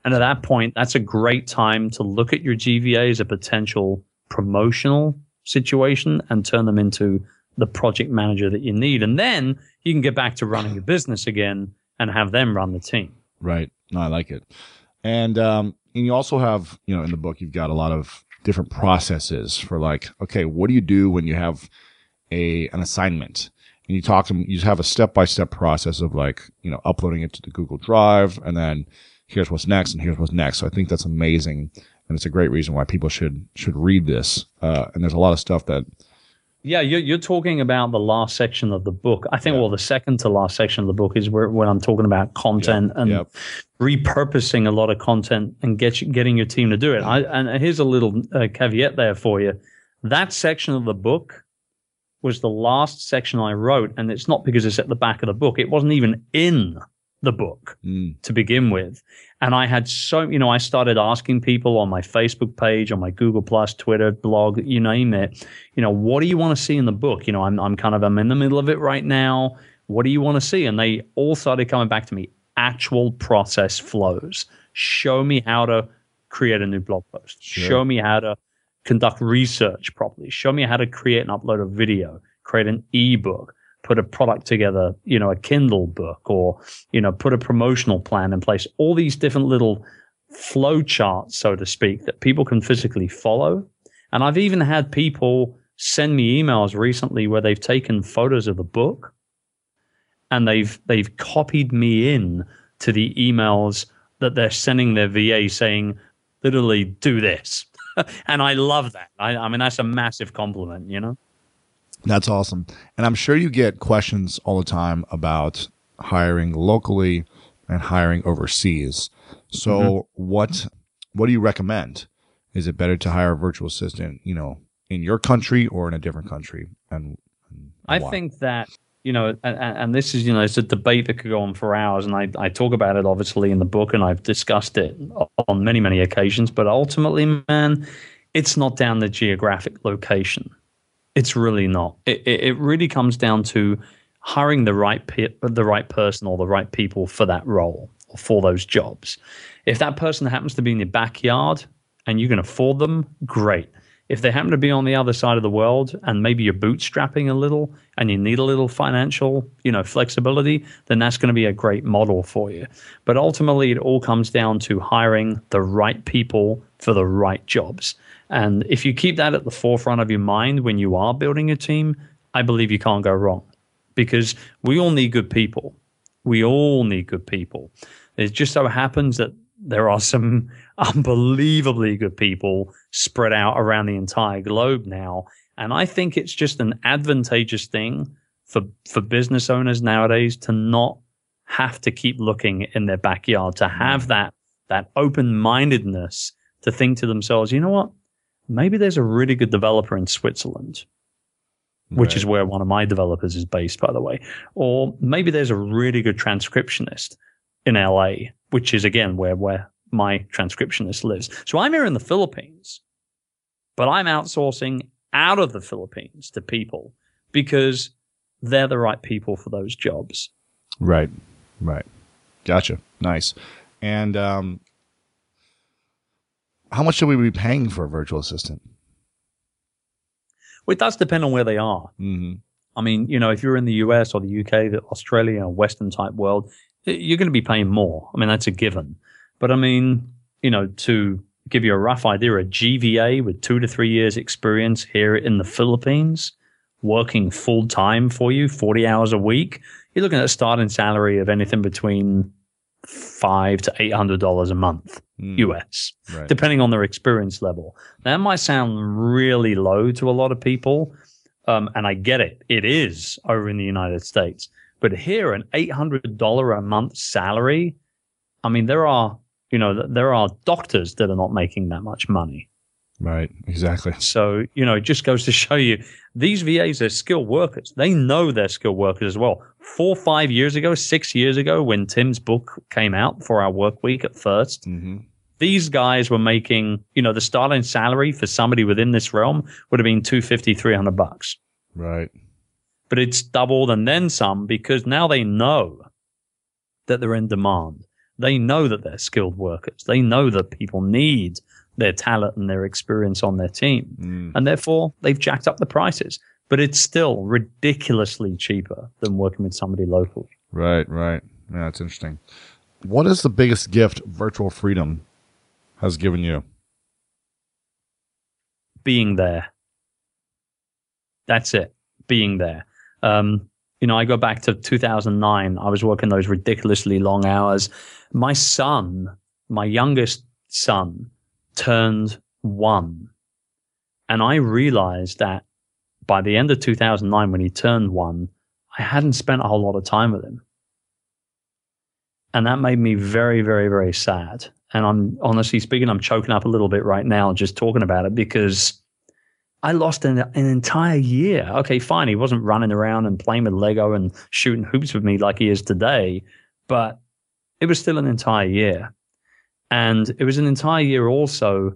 And at that point, that's a great time to look at your GVA as a potential promotional situation and turn them into the project manager that you need. And then you can get back to running your business again and have them run the team. Right. No, I like it. And, um, and you also have, you know, in the book, you've got a lot of different processes for like, okay, what do you do when you have a, an assignment? And you talk to them, you have a step by step process of like, you know, uploading it to the Google Drive and then here's what's next and here's what's next. So I think that's amazing. And it's a great reason why people should, should read this. Uh, and there's a lot of stuff that yeah, you're, you're talking about the last section of the book. I think, yeah. well, the second to last section of the book is where when I'm talking about content yeah. and yep. repurposing a lot of content and get you, getting your team to do it. I, and here's a little uh, caveat there for you. That section of the book was the last section I wrote, and it's not because it's at the back of the book. It wasn't even in the book mm. to begin with. And I had so, you know, I started asking people on my Facebook page, on my Google Plus, Twitter, blog, you name it, you know, what do you want to see in the book? You know, I'm, I'm kind of, I'm in the middle of it right now. What do you want to see? And they all started coming back to me actual process flows. Show me how to create a new blog post. Sure. Show me how to conduct research properly. Show me how to create and upload a video, create an ebook, put a product together, you know, a Kindle book or, you know, put a promotional plan in place. All these different little flow charts, so to speak, that people can physically follow. And I've even had people send me emails recently where they've taken photos of the book and they've they've copied me in to the emails that they're sending their VA saying, literally do this. [laughs] and I love that. I, I mean, that's a massive compliment, you know? That's awesome. And I'm sure you get questions all the time about hiring locally and hiring overseas. So mm-hmm. what what do you recommend? Is it better to hire a virtual assistant, you know, in your country or in a different country? And, and I think that you know, and, and, this is, you know, it's a debate that could go on for hours. And I, I talk about it obviously in the book and I've discussed it on many, many occasions. But ultimately, man, it's not down the geographic location. It's really not. It, it, it really comes down to hiring the right pe- the right person or the right people for that role or for those jobs. If that person happens to be in your backyard and you can afford them, great. If they happen to be on the other side of the world and maybe you're bootstrapping a little and you need a little financial, you know, flexibility, then that's going to be a great model for you. But ultimately it all comes down to hiring the right people for the right jobs. And if you keep that at the forefront of your mind when you are building a team, I believe you can't go wrong because we all need good people. We all need good people. It just so happens that there are some [laughs] unbelievably good people spread out around the entire globe now. And I think it's just an advantageous thing for, for business owners nowadays to not have to keep looking in their backyard, to have that, that open mindedness to think to themselves, you know what? Maybe there's a really good developer in Switzerland, which right. is where one of my developers is based, by the way. Or maybe there's a really good transcriptionist in LA, which is again where, where my transcriptionist lives. So I'm here in the Philippines, but I'm outsourcing out of the Philippines to people because they're the right people for those jobs. Right. Right. Gotcha. Nice. And um, how much should we be paying for a virtual assistant? Well, it does depend on where they are. Mm-hmm. I mean, you know, if you're in the US or the UK, the Australia, Western type world, you're going to be paying more. I mean, that's a given. But I mean, you know, to give you a rough idea, a GVA with two to three years experience here in the Philippines, working full time for you, 40 hours a week, you're looking at a starting salary of anything between five to eight hundred dollars a month mm. US, right. depending on their experience level. That might sound really low to a lot of people, um, and I get it. It is over in the United States, but here an eight hundred dollar a month salary. I mean, there are you know there are doctors that are not making that much money. Right, exactly. So, you know, it just goes to show you these VAs are skilled workers. They know they're skilled workers as well. Four, five years ago, six years ago, when Tim's book came out 4-Hour Workweek at 1st mm-hmm. these guys were making, you know, the starting salary for somebody within this realm would have been 250, 300 bucks. Right. But it's doubled and then some because now they know that they're in demand. They know that they're skilled workers. They know that people need their talent and their experience on their team. Mm. And therefore, they've jacked up the prices. But it's still ridiculously cheaper than working with somebody locally. Right, right. Yeah, that's interesting. What is the biggest gift virtual freedom has given you? Being there. That's it. Being there. Um, you know, I go back to 2009. I was working those ridiculously long hours. My son, my youngest son, turned one. And I realized that by the end of 2009, when he turned one, I hadn't spent a whole lot of time with him. And that made me very, very, very sad. And I'm honestly speaking, I'm choking up a little bit right now just talking about it because I lost an, an entire year. Okay, fine. He wasn't running around and playing with Lego and shooting hoops with me like he is today. But it was still an entire year. And it was an entire year also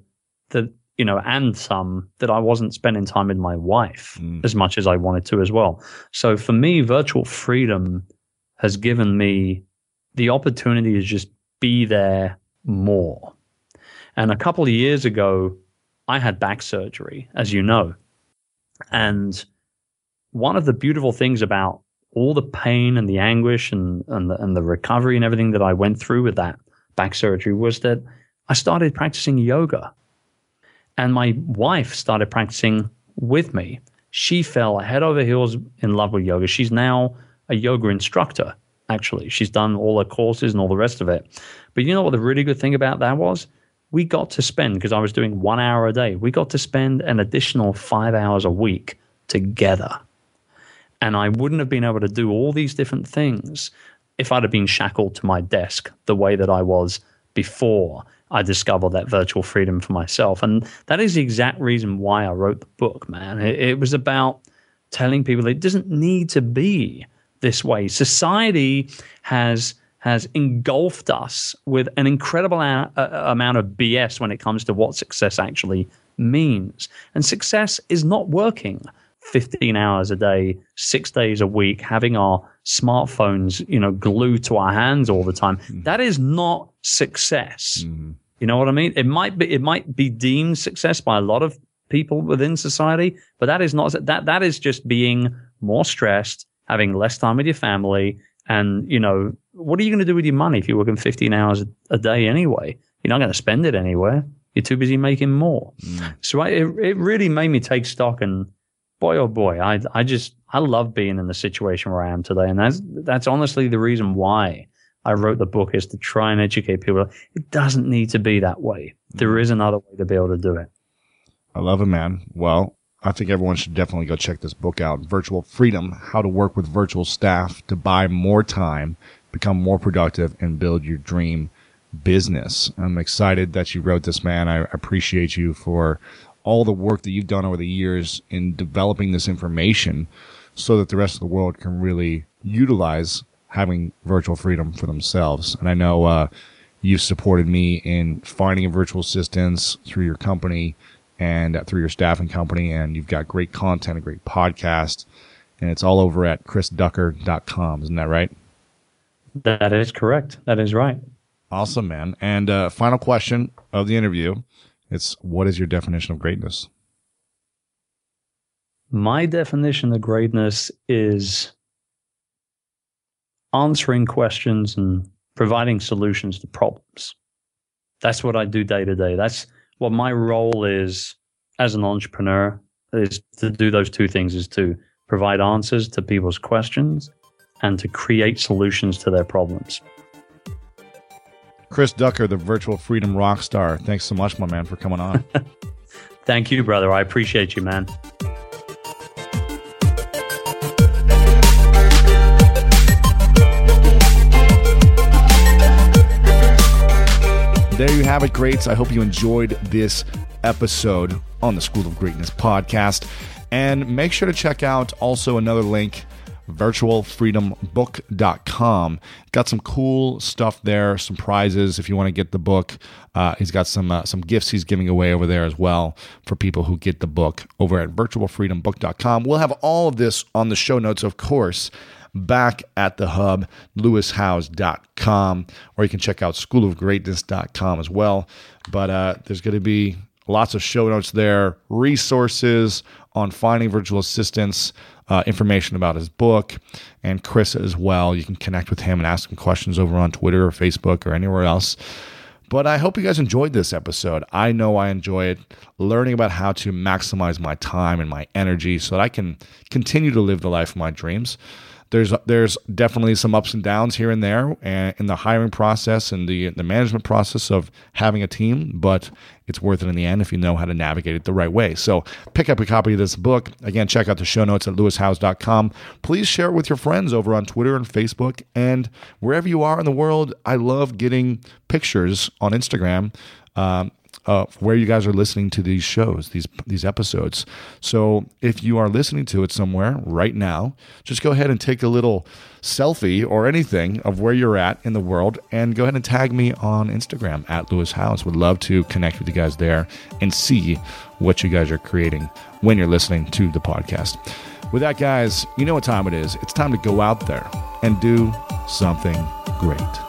that, you know, and some that I wasn't spending time with my wife mm. as much as I wanted to as well. So for me, virtual freedom has given me the opportunity to just be there more. And a couple of years ago, I had back surgery, as you know. And one of the beautiful things about all the pain and the anguish and, and, the, and the recovery and everything that I went through with that back surgery was that I started practicing yoga. And my wife started practicing with me. She fell head over heels in love with yoga. She's now a yoga instructor, actually. She's done all the courses and all the rest of it. But you know what the really good thing about that was? We got to spend, because I was doing one hour a day, we got to spend an additional five hours a week together. And I wouldn't have been able to do all these different things if I'd have been shackled to my desk the way that I was before I discovered that virtual freedom for myself. And that is the exact reason why I wrote the book, man. It, it was about telling people it doesn't need to be this way. Society has has engulfed us with an incredible a- amount of BS when it comes to what success actually means. And success is not working 15 hours a day, six days a week, having our smartphones, you know, glued to our hands all the time. Mm. That is not success. Mm. You know what I mean? It might be, it might be deemed success by a lot of people within society, but that is not, that, that is just being more stressed, having less time with your family. And, you know, what are you going to do with your money if you're working 15 hours a day anyway? You're not going to spend it anywhere. You're too busy making more. Mm. So I, it, it really made me take stock and, boy oh boy, I I just I love being in the situation where I am today, and that's that's honestly the reason why I wrote the book is to try and educate people. It doesn't need to be that way. There mm-hmm. is another way to be able to do it. I love it, man. Well, I think everyone should definitely go check this book out. Virtual Freedom: How to Work with Virtual Staff to Buy More Time, Become More Productive, and Build Your Dream Business. I'm excited that you wrote this, man. I appreciate you for all the work that you've done over the years in developing this information so that the rest of the world can really utilize having virtual freedom for themselves. And I know uh, you've supported me in finding a virtual assistants through your company and uh, through your staffing company. And you've got great content, a great podcast, and it's all over at chrisducker.com. Isn't that right? That is correct. That is right. Awesome, man. And uh, final question of the interview it's what is your definition of greatness? My definition of greatness is answering questions and providing solutions to problems. That's what I do day to day. That's what my role is as an entrepreneur is to do those two things is to provide answers to people's questions and to create solutions to their problems. Chris Ducker, the virtual freedom rock star. Thanks so much, my man, for coming on. [laughs] Thank you, brother. I appreciate you, man. There you have it, greats. I hope you enjoyed this episode on the School of Greatness podcast. And make sure to check out also another link virtualfreedombook.com. Got some cool stuff there, some prizes if you want to get the book. Uh, he's got some uh, some gifts he's giving away over there as well for people who get the book over at virtualfreedombook.com. We'll have all of this on the show notes, of course, back at the hub, lewishowes.com, or you can check out schoolofgreatness.com as well. But uh, there's going to be lots of show notes there, resources on finding virtual assistants, uh, information about his book, and Chris as well. You can connect with him and ask him questions over on Twitter or Facebook or anywhere else. But I hope you guys enjoyed this episode. I know I enjoy it, learning about how to maximize my time and my energy so that I can continue to live the life of my dreams there's there's definitely some ups and downs here and there in the hiring process and the the management process of having a team, but it's worth it in the end if you know how to navigate it the right way. So pick up a copy of this book. Again, check out the show notes at lewishowes.com. Please share it with your friends over on Twitter and Facebook and wherever you are in the world. I love getting pictures on Instagram. Um, uh, where you guys are listening to these shows, these these episodes. So if you are listening to it somewhere right now, just go ahead and take a little selfie or anything of where you're at in the world, and go ahead and tag me on Instagram at Lewis Howes. Would love to connect with you guys there and see what you guys are creating when you're listening to the podcast. With that, guys, you know what time it is. It's time to go out there and do something great.